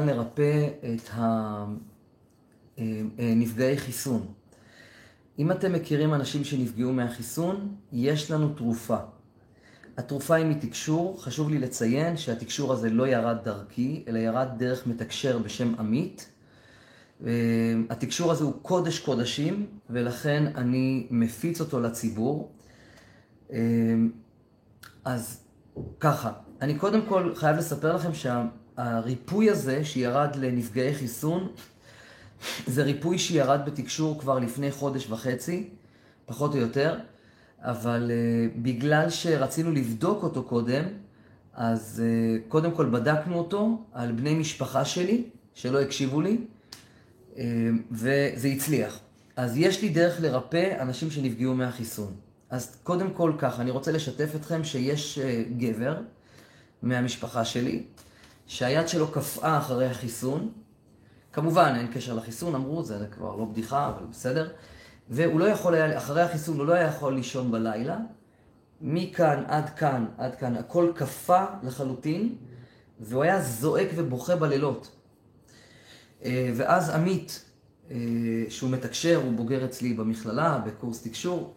לרפא את הנפגעי חיסון. אם אתם מכירים אנשים שנפגעו מהחיסון, יש לנו תרופה. התרופה היא מתקשור, חשוב לי לציין שהתקשור הזה לא ירד דרכי, אלא ירד דרך מתקשר בשם עמית. התקשור הזה הוא קודש קודשים, ולכן אני מפיץ אותו לציבור. אז ככה, אני קודם כל חייב לספר לכם שהריפוי הזה שירד לנפגעי חיסון, זה ריפוי שירד בתקשור כבר לפני חודש וחצי, פחות או יותר, אבל בגלל שרצינו לבדוק אותו קודם, אז קודם כל בדקנו אותו על בני משפחה שלי, שלא הקשיבו לי, וזה הצליח. אז יש לי דרך לרפא אנשים שנפגעו מהחיסון. אז קודם כל ככה, אני רוצה לשתף אתכם שיש גבר מהמשפחה שלי, שהיד שלו קפאה אחרי החיסון. כמובן, אין קשר לחיסון, אמרו, זה כבר לא בדיחה, אבל בסדר. והוא לא יכול היה, אחרי החיסון הוא לא היה יכול לישון בלילה. מכאן עד כאן, עד כאן, הכל קפא לחלוטין, והוא היה זועק ובוכה בלילות. ואז עמית, שהוא מתקשר, הוא בוגר אצלי במכללה, בקורס תקשור,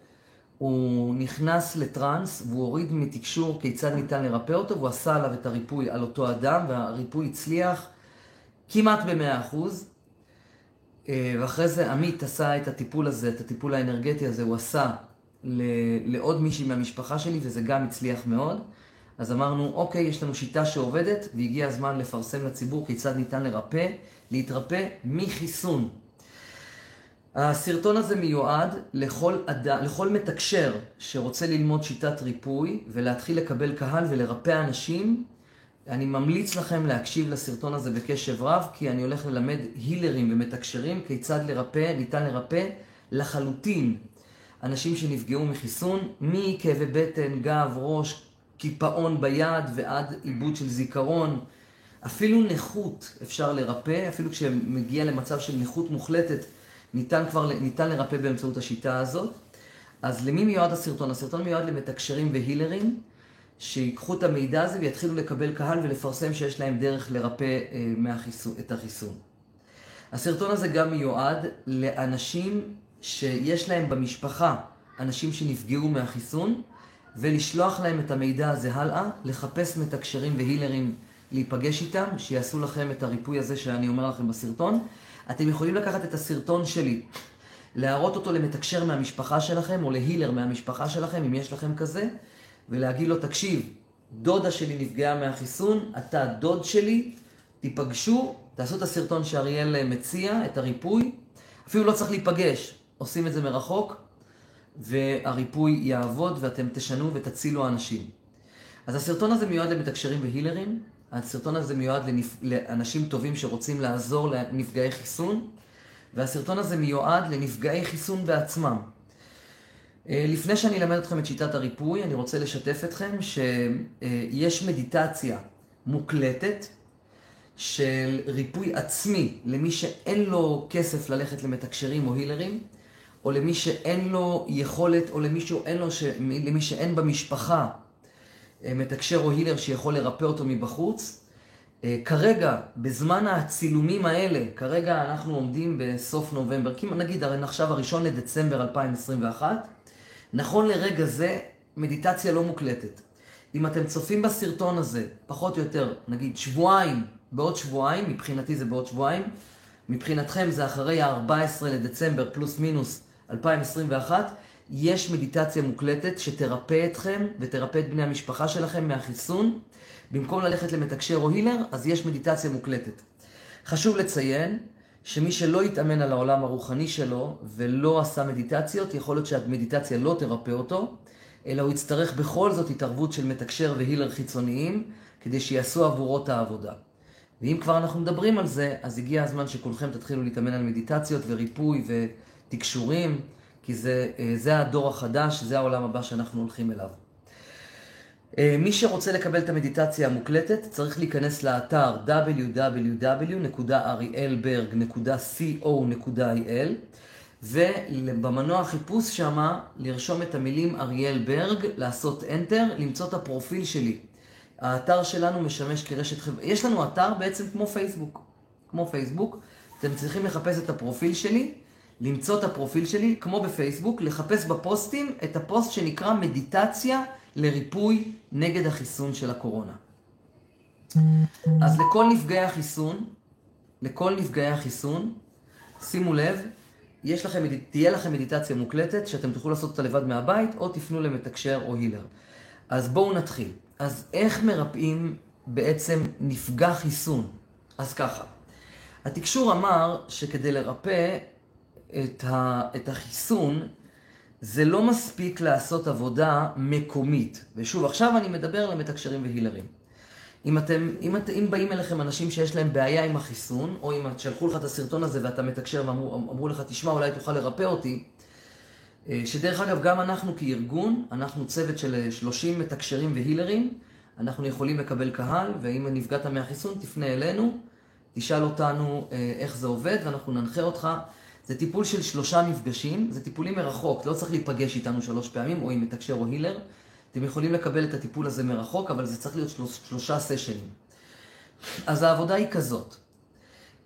הוא נכנס לטראנס והוא הוריד מתקשור כיצד ניתן לרפא אותו, והוא עשה עליו את הריפוי על אותו אדם, והריפוי הצליח כמעט במאה אחוז. ואחרי זה עמית עשה את הטיפול הזה, את הטיפול האנרגטי הזה, הוא עשה לעוד מישהי מהמשפחה שלי, וזה גם הצליח מאוד. אז אמרנו, אוקיי, יש לנו שיטה שעובדת, והגיע הזמן לפרסם לציבור כיצד ניתן לרפא, להתרפא מחיסון. הסרטון הזה מיועד לכל, אדם, לכל מתקשר שרוצה ללמוד שיטת ריפוי ולהתחיל לקבל קהל ולרפא אנשים. אני ממליץ לכם להקשיב לסרטון הזה בקשב רב, כי אני הולך ללמד הילרים ומתקשרים כיצד לרפא, ניתן לרפא לחלוטין אנשים שנפגעו מחיסון, מכאבי בטן, גב, ראש, קיפאון ביד ועד עיבוד של זיכרון. אפילו נכות אפשר לרפא, אפילו כשמגיע למצב של נכות מוחלטת. ניתן כבר, ניתן לרפא באמצעות השיטה הזאת. אז למי מיועד הסרטון? הסרטון מיועד למתקשרים והילרים, שיקחו את המידע הזה ויתחילו לקבל קהל ולפרסם שיש להם דרך לרפא מהחיסון, את החיסון. הסרטון הזה גם מיועד לאנשים שיש להם במשפחה אנשים שנפגעו מהחיסון, ולשלוח להם את המידע הזה הלאה, לחפש מתקשרים והילרים, להיפגש איתם, שיעשו לכם את הריפוי הזה שאני אומר לכם בסרטון. אתם יכולים לקחת את הסרטון שלי, להראות אותו למתקשר מהמשפחה שלכם, או להילר מהמשפחה שלכם, אם יש לכם כזה, ולהגיד לו, תקשיב, דודה שלי נפגעה מהחיסון, אתה דוד שלי, תיפגשו, תעשו את הסרטון שאריאל מציע, את הריפוי. אפילו לא צריך להיפגש, עושים את זה מרחוק, והריפוי יעבוד, ואתם תשנו ותצילו אנשים. אז הסרטון הזה מיועד למתקשרים והילרים. הסרטון הזה מיועד לנפ... לאנשים טובים שרוצים לעזור לנפגעי חיסון, והסרטון הזה מיועד לנפגעי חיסון בעצמם. לפני שאני אלמד אתכם את שיטת הריפוי, אני רוצה לשתף אתכם שיש מדיטציה מוקלטת של ריפוי עצמי למי שאין לו כסף ללכת למתקשרים או הילרים, או למי שאין לו יכולת, או למי, שאין, לו ש... למי שאין במשפחה מתקשר או הילר שיכול לרפא אותו מבחוץ. כרגע, בזמן הצילומים האלה, כרגע אנחנו עומדים בסוף נובמבר, כמעט נגיד עכשיו הראשון לדצמבר 2021, נכון לרגע זה, מדיטציה לא מוקלטת. אם אתם צופים בסרטון הזה, פחות או יותר, נגיד שבועיים, בעוד שבועיים, מבחינתי זה בעוד שבועיים, מבחינתכם זה אחרי ה-14 לדצמבר פלוס מינוס 2021, יש מדיטציה מוקלטת שתרפא אתכם ותרפא את בני המשפחה שלכם מהחיסון. במקום ללכת למתקשר או הילר, אז יש מדיטציה מוקלטת. חשוב לציין שמי שלא יתאמן על העולם הרוחני שלו ולא עשה מדיטציות, יכול להיות שהמדיטציה לא תרפא אותו, אלא הוא יצטרך בכל זאת התערבות של מתקשר והילר חיצוניים, כדי שיעשו עבורו את העבודה. ואם כבר אנחנו מדברים על זה, אז הגיע הזמן שכולכם תתחילו להתאמן על מדיטציות וריפוי ותקשורים. כי זה, זה הדור החדש, זה העולם הבא שאנחנו הולכים אליו. מי שרוצה לקבל את המדיטציה המוקלטת, צריך להיכנס לאתר www.arielberg.co.il ובמנוע חיפוש שמה לרשום את המילים אריאל ברג, לעשות Enter, למצוא את הפרופיל שלי. האתר שלנו משמש כרשת חברה, יש לנו אתר בעצם כמו פייסבוק. כמו פייסבוק, אתם צריכים לחפש את הפרופיל שלי, למצוא את הפרופיל שלי, כמו בפייסבוק, לחפש בפוסטים את הפוסט שנקרא מדיטציה לריפוי נגד החיסון של הקורונה. אז לכל נפגעי החיסון, לכל נפגעי החיסון, שימו לב, יש לכם, תהיה לכם מדיטציה מוקלטת שאתם תוכלו לעשות אותה לבד מהבית, או תפנו למתקשר או הילר. אז בואו נתחיל. אז איך מרפאים בעצם נפגע חיסון? אז ככה, התקשור אמר שכדי לרפא את, ה, את החיסון, זה לא מספיק לעשות עבודה מקומית. ושוב, עכשיו אני מדבר למתקשרים והילרים. אם אתם, אם, את, אם באים אליכם אנשים שיש להם בעיה עם החיסון, או אם שלחו לך את הסרטון הזה ואתה מתקשר ואמרו לך, תשמע, אולי תוכל לרפא אותי, אה, שדרך אגב, גם אנחנו כארגון, אנחנו צוות של 30 מתקשרים והילרים, אנחנו יכולים לקבל קהל, ואם נפגעת מהחיסון, תפנה אלינו, תשאל אותנו אה, איך זה עובד, ואנחנו ננחה אותך. זה טיפול של שלושה מפגשים, זה טיפולים מרחוק, לא צריך להיפגש איתנו שלוש פעמים, או עם מתקשר או הילר. אתם יכולים לקבל את הטיפול הזה מרחוק, אבל זה צריך להיות שלוש, שלושה סשנים. אז העבודה היא כזאת.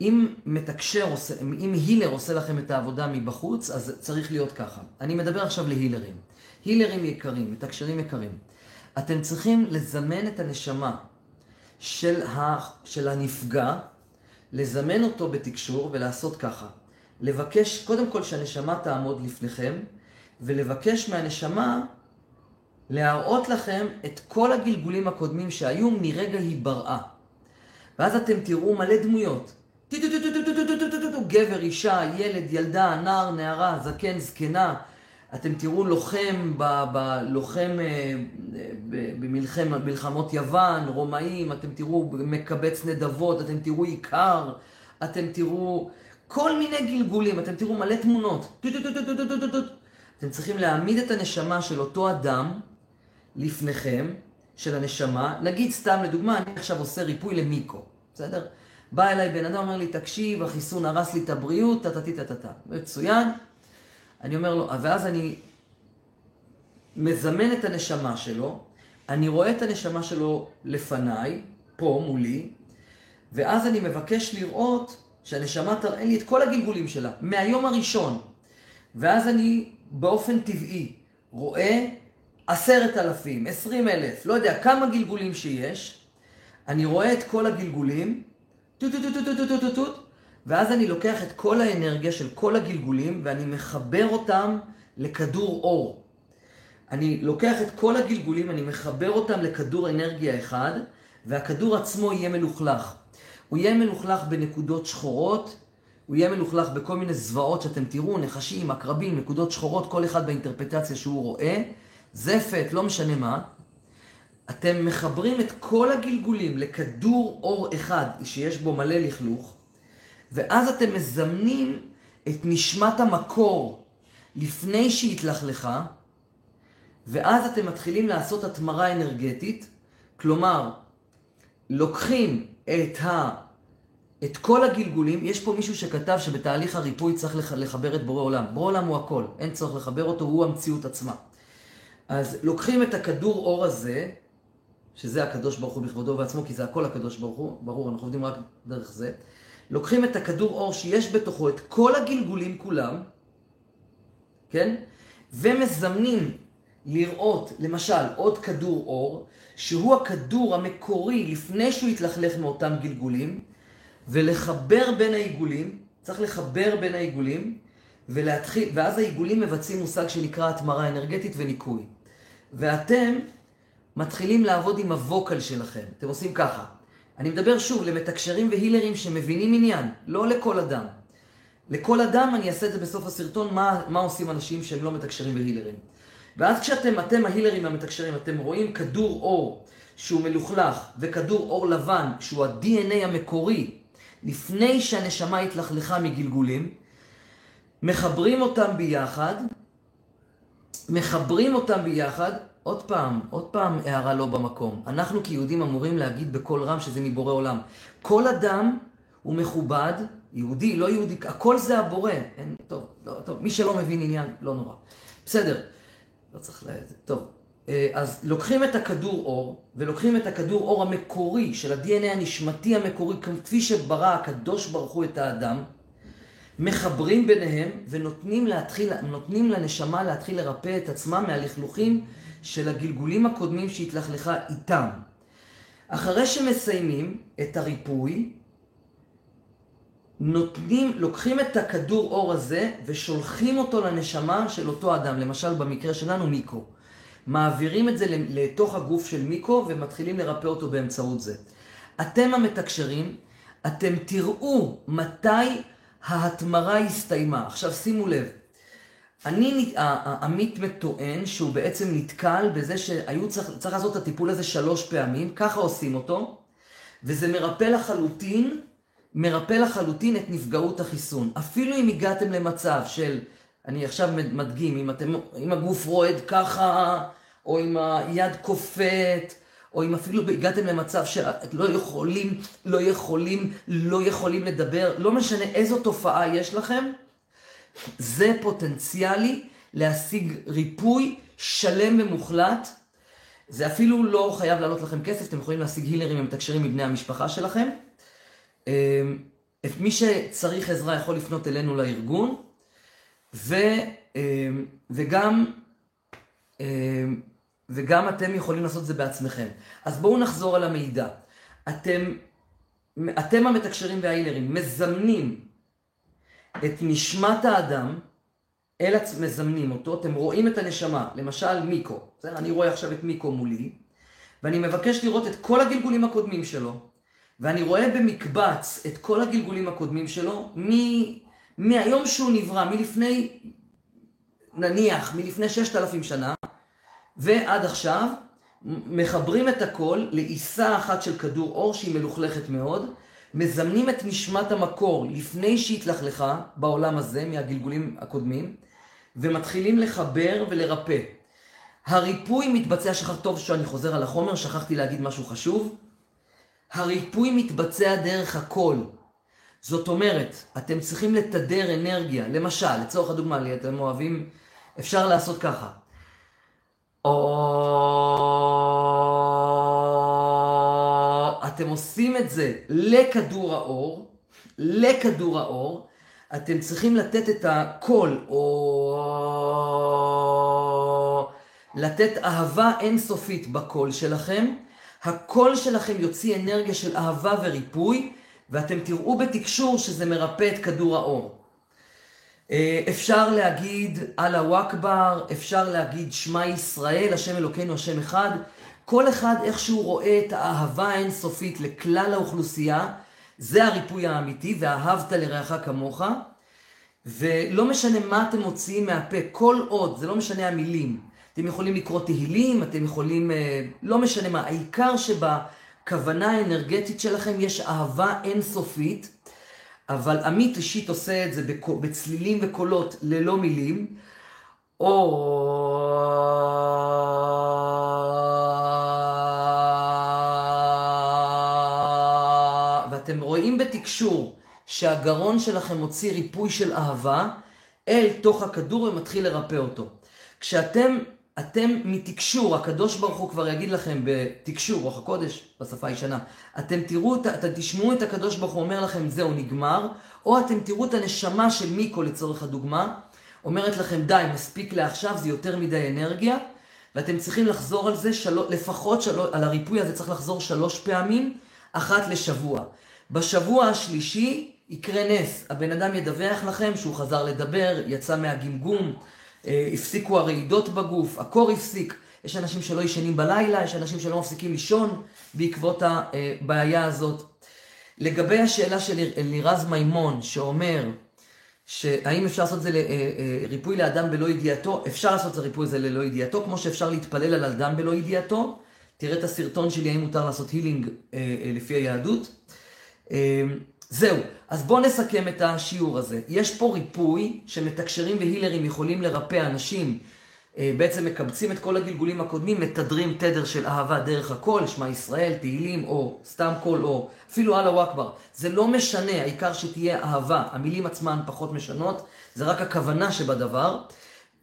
אם מתקשר, עושה, אם הילר עושה לכם את העבודה מבחוץ, אז צריך להיות ככה. אני מדבר עכשיו להילרים. הילרים יקרים, מתקשרים יקרים. אתם צריכים לזמן את הנשמה של, ה, של הנפגע, לזמן אותו בתקשור ולעשות ככה. לבקש, קודם כל שהנשמה תעמוד לפניכם, ולבקש מהנשמה להראות לכם את כל הגלגולים הקודמים שהיו מרגע היבראה. ואז אתם תראו מלא דמויות. גבר, אישה, ילד, ילדה, נער, נערה, זקן, זקנה. אתם תראו לוחם, ב, ב, לוחם במלחמות יוון, רומאים, אתם תראו מקבץ נדבות, אתם תראו עיקר, אתם תראו כל מיני גלגולים, אתם תראו מלא תמונות. אתם צריכים להעמיד את הנשמה של אותו אדם לפניכם, של הנשמה, נגיד סתם לדוגמה, אני עכשיו עושה ריפוי למיקו, בסדר? בא אליי בן אדם, אומר לי, תקשיב, החיסון הרס לי את הבריאות, טה-טה-טה-טה. מצוין. אני אומר לו, ואז אני מזמן את הנשמה שלו, אני רואה את הנשמה שלו לפניי, פה מולי, ואז אני מבקש לראות שהנשמה תראה לי את כל הגלגולים שלה, מהיום הראשון. ואז אני באופן טבעי רואה עשרת אלפים, עשרים אלף, לא יודע, כמה גלגולים שיש, אני רואה את כל הגלגולים, טוט טוט טוט טוט טוט טוט טוט, ואז אני לוקח את כל האנרגיה של כל הגלגולים ואני מחבר אותם לכדור אור. אני לוקח את כל הגלגולים, אני מחבר אותם לכדור אנרגיה אחד, והכדור עצמו יהיה מלוכלך. הוא יהיה מלוכלך בנקודות שחורות, הוא יהיה מלוכלך בכל מיני זוועות שאתם תראו, נחשים, עקרבים, נקודות שחורות, כל אחד באינטרפטציה שהוא רואה, זפת, לא משנה מה. אתם מחברים את כל הגלגולים לכדור אור אחד שיש בו מלא לכלוך, ואז אתם מזמנים את נשמת המקור לפני שהיא התלכלכה, ואז אתם מתחילים לעשות התמרה אנרגטית, כלומר, לוקחים את, ה, את כל הגלגולים, יש פה מישהו שכתב שבתהליך הריפוי צריך לחבר את בורא עולם. בורא עולם הוא הכל, אין צורך לחבר אותו, הוא המציאות עצמה. אז לוקחים את הכדור אור הזה, שזה הקדוש ברוך הוא בכבודו ועצמו, כי זה הכל הקדוש ברוך הוא, ברור, אנחנו עובדים רק דרך זה. לוקחים את הכדור אור שיש בתוכו את כל הגלגולים כולם, כן? ומזמנים לראות, למשל, עוד כדור אור, שהוא הכדור המקורי לפני שהוא יתלכלך מאותם גלגולים, ולחבר בין העיגולים, צריך לחבר בין העיגולים, ולהתחיל, ואז העיגולים מבצעים מושג שנקרא התמרה אנרגטית וניקוי. ואתם מתחילים לעבוד עם הווקל שלכם. אתם עושים ככה. אני מדבר שוב למתקשרים והילרים שמבינים עניין, לא לכל אדם. לכל אדם אני אעשה את זה בסוף הסרטון, מה, מה עושים אנשים שהם לא מתקשרים והילרים. ואז כשאתם, אתם ההילרים המתקשרים, אתם רואים כדור אור שהוא מלוכלך וכדור אור לבן שהוא ה-DNA המקורי לפני שהנשמה התלכלכה מגלגולים, מחברים אותם ביחד, מחברים אותם ביחד, עוד פעם, עוד פעם הערה לא במקום. אנחנו כיהודים אמורים להגיד בקול רם שזה מבורא עולם. כל אדם הוא מכובד, יהודי, לא יהודי, הכל זה הבורא. אין, טוב, לא, טוב, מי שלא מבין עניין, לא נורא. בסדר, לא צריך ל... טוב, אה, אז לוקחים את הכדור אור, ולוקחים את הכדור אור המקורי של ה-DNA הנשמתי המקורי, כפי שברא הקדוש ברוך הוא את האדם, מחברים ביניהם ונותנים להתחיל, נותנים לנשמה להתחיל לרפא את עצמה מהלכלוכים של הגלגולים הקודמים שהתלכלכה איתם. אחרי שמסיימים את הריפוי, נותנים, לוקחים את הכדור אור הזה ושולחים אותו לנשמה של אותו אדם, למשל במקרה שלנו מיקו. מעבירים את זה לתוך הגוף של מיקו ומתחילים לרפא אותו באמצעות זה. אתם המתקשרים, אתם תראו מתי ההתמרה הסתיימה. עכשיו שימו לב, אני, עמית טוען שהוא בעצם נתקל בזה שהיו צריך, צריך לעשות את הטיפול הזה שלוש פעמים, ככה עושים אותו, וזה מרפא לחלוטין, מרפא לחלוטין את נפגעות החיסון. אפילו אם הגעתם למצב של, אני עכשיו מדגים, אם, אתם, אם הגוף רועד ככה, או אם היד קופאת, או אם אפילו הגעתם למצב שלא יכולים, לא יכולים, לא יכולים לדבר, לא משנה איזו תופעה יש לכם, זה פוטנציאלי להשיג ריפוי שלם ומוחלט. זה אפילו לא חייב לעלות לכם כסף, אתם יכולים להשיג הילרים ומתקשרים מבני המשפחה שלכם. אמ, מי שצריך עזרה יכול לפנות אלינו לארגון, ו, אמ, וגם, אמ, וגם אתם יכולים לעשות את זה בעצמכם. אז בואו נחזור על המידע. אתם, אתם המתקשרים וההילרים מזמנים את נשמת האדם, אל עצ... מזמנים אותו, אתם רואים את הנשמה, למשל מיקו, בסדר? אני רואה עכשיו את מיקו מולי, ואני מבקש לראות את כל הגלגולים הקודמים שלו, ואני רואה במקבץ את כל הגלגולים הקודמים שלו, מ... מהיום שהוא נברא, מלפני, נניח, מלפני ששת אלפים שנה, ועד עכשיו, מחברים את הכל לעיסה אחת של כדור אור שהיא מלוכלכת מאוד, מזמנים את נשמת המקור לפני שהתלכלכה בעולם הזה מהגלגולים הקודמים, ומתחילים לחבר ולרפא. הריפוי מתבצע, שכח טוב שאני חוזר על החומר, שכחתי להגיד משהו חשוב. הריפוי מתבצע דרך הקול. זאת אומרת, אתם צריכים לתדר אנרגיה. למשל, לצורך הדוגמה, לי אתם אוהבים, אפשר לעשות ככה. אתם עושים את זה לכדור האור, לכדור האור, אתם צריכים לתת את הקול, או לתת אהבה אינסופית בקול שלכם. הקול שלכם יוציא אנרגיה של אהבה וריפוי, ואתם תראו בתקשור שזה מרפא את כדור האור. אה, אפשר להגיד אללה אכבר, אפשר להגיד שמע ישראל, השם אלוקינו, השם אחד. כל אחד איך שהוא רואה את האהבה האינסופית לכלל האוכלוסייה, זה הריפוי האמיתי, ואהבת לרעך כמוך. ולא משנה מה אתם מוציאים מהפה, כל עוד, זה לא משנה המילים. אתם יכולים לקרוא תהילים, אתם יכולים, אה, לא משנה מה, העיקר שבכוונה האנרגטית שלכם יש אהבה אינסופית, אבל עמית אישית עושה את זה בצלילים וקולות ללא מילים, או... ואתם רואים בתקשור שהגרון שלכם מוציא ריפוי של אהבה אל תוך הכדור ומתחיל לרפא אותו. כשאתם אתם מתקשור, הקדוש ברוך הוא כבר יגיד לכם בתקשור, רוח הקודש, בשפה הישנה, אתם תראו, אתם תשמעו את הקדוש ברוך הוא אומר לכם זהו נגמר, או אתם תראו את הנשמה של מיקו לצורך הדוגמה, אומרת לכם די, מספיק לעכשיו, זה יותר מדי אנרגיה, ואתם צריכים לחזור על זה, של... לפחות של... על הריפוי הזה צריך לחזור שלוש פעמים, אחת לשבוע. בשבוע השלישי יקרה נס, הבן אדם ידווח לכם שהוא חזר לדבר, יצא מהגמגום, הפסיקו הרעידות בגוף, הקור הפסיק, יש אנשים שלא ישנים בלילה, יש אנשים שלא מפסיקים לישון בעקבות הבעיה הזאת. לגבי השאלה של לירז מימון, שאומר שהאם אפשר לעשות את זה אה, אה, לאדם בלא ידיעתו, אפשר לעשות את הריפוי הזה ללא ידיעתו, כמו שאפשר להתפלל על אדם בלא ידיעתו. תראה את הסרטון שלי, האם מותר לעשות הילינג לפי היהדות. זהו, אז בואו נסכם את השיעור הזה. יש פה ריפוי שמתקשרים והילרים יכולים לרפא אנשים. אה, בעצם מקבצים את כל הגלגולים הקודמים, מתדרים תדר של אהבה דרך הקול, שמע ישראל, תהילים, או סתם קול, או אפילו אללה אכבר. זה לא משנה, העיקר שתהיה אהבה. המילים עצמן פחות משנות, זה רק הכוונה שבדבר.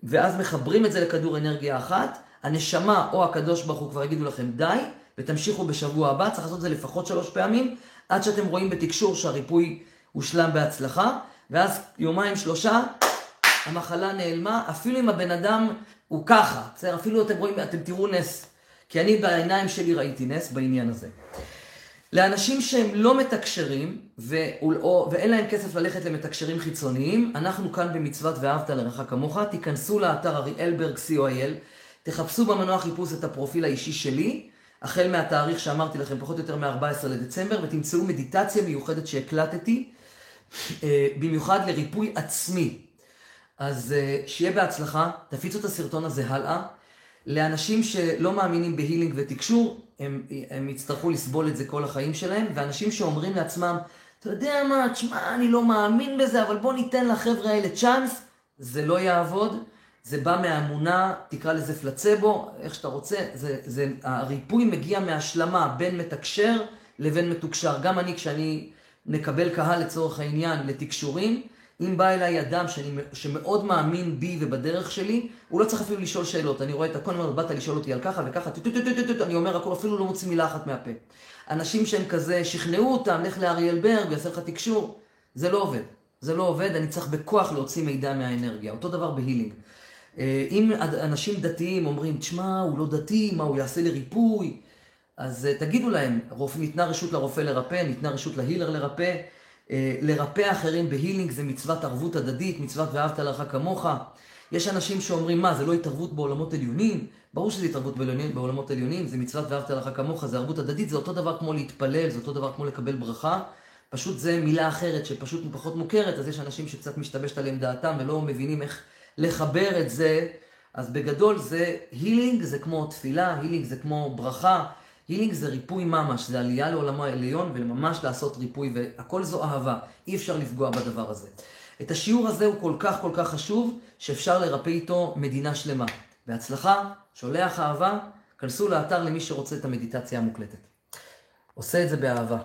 ואז מחברים את זה לכדור אנרגיה אחת. הנשמה או הקדוש ברוך הוא כבר יגידו לכם די, ותמשיכו בשבוע הבא, צריך לעשות את זה לפחות שלוש פעמים, עד שאתם רואים בתקשור שהריפוי הושלם בהצלחה, ואז יומיים שלושה, המחלה נעלמה, אפילו אם הבן אדם הוא ככה, בסדר? אפילו אתם רואים, אתם תראו נס. כי אני בעיניים שלי ראיתי נס בעניין הזה. לאנשים שהם לא מתקשרים ו... ואין להם כסף ללכת למתקשרים חיצוניים, אנחנו כאן במצוות ואהבת לרעך כמוך, תיכנסו לאתר אריאלברג co.il, תחפשו במנוע חיפוש את הפרופיל האישי שלי, החל מהתאריך שאמרתי לכם, פחות או יותר מ-14 לדצמבר, ותמצאו מדיטציה מיוחדת שהקלטתי, אה, במיוחד לריפוי עצמי. אז אה, שיהיה בהצלחה, תפיצו את הסרטון הזה הלאה. לאנשים שלא מאמינים בהילינג ותקשור, הם, הם יצטרכו לסבול את זה כל החיים שלהם, ואנשים שאומרים לעצמם, אתה יודע מה, תשמע, אני לא מאמין בזה, אבל בוא ניתן לחבר'ה האלה צ'אנס, זה לא יעבוד. זה בא מהאמונה, תקרא לזה פלצבו, איך שאתה רוצה, זה, זה, הריפוי מגיע מהשלמה בין מתקשר לבין מתוקשר. גם אני, כשאני מקבל קהל לצורך העניין לתקשורים, אם בא אליי אדם שאני, שמאוד מאמין בי ובדרך שלי, הוא לא צריך אפילו לשאול שאלות. אני רואה את הכל, אני אומר, באת לשאול אותי על ככה וככה, אני אומר הכל, אפילו לא מוציא מילה אחת מהפה. אנשים שהם כזה, שכנעו אותם, לך לאריאל ברג ויעשה לך תקשור, זה לא עובד. זה לא עובד, אני צריך בכוח להוציא מידע מהאנרגיה. אותו דבר בהילינג. אה, אם אנשים דתיים אומרים, תשמע, הוא לא דתי, מה, הוא יעשה לי ריפוי? אז אה, תגידו להם, ניתנה רשות לרופא לרפא, ניתנה רשות להילר לרפא. אה, לרפא אחרים בהילינג זה מצוות ערבות הדדית, מצוות ואהבת לך כמוך. יש אנשים שאומרים, מה, זה לא התערבות בעולמות עליונים? ברור שזה התערבות בעולמות עליונים, זה מצוות ואהבת לך כמוך, זה ערבות הדדית, זה אותו דבר כמו להתפלל, זה אותו דבר כמו לקבל ברכה. פשוט זה מילה אחרת שפשוט פחות מוכרת, אז יש אנשים שקצת משתבשת עליהם דעתם ולא מבינים איך לחבר את זה. אז בגדול זה הילינג זה כמו תפילה, הילינג זה כמו ברכה, הילינג זה ריפוי ממש, זה עלייה לעולמו העליון וממש לעשות ריפוי, והכל זו אהבה, אי אפשר לפגוע בדבר הזה. את השיעור הזה הוא כל כך כל כך חשוב, שאפשר לרפא איתו מדינה שלמה. בהצלחה, שולח אהבה, כנסו לאתר למי שרוצה את המדיטציה המוקלטת. עושה את זה באהבה.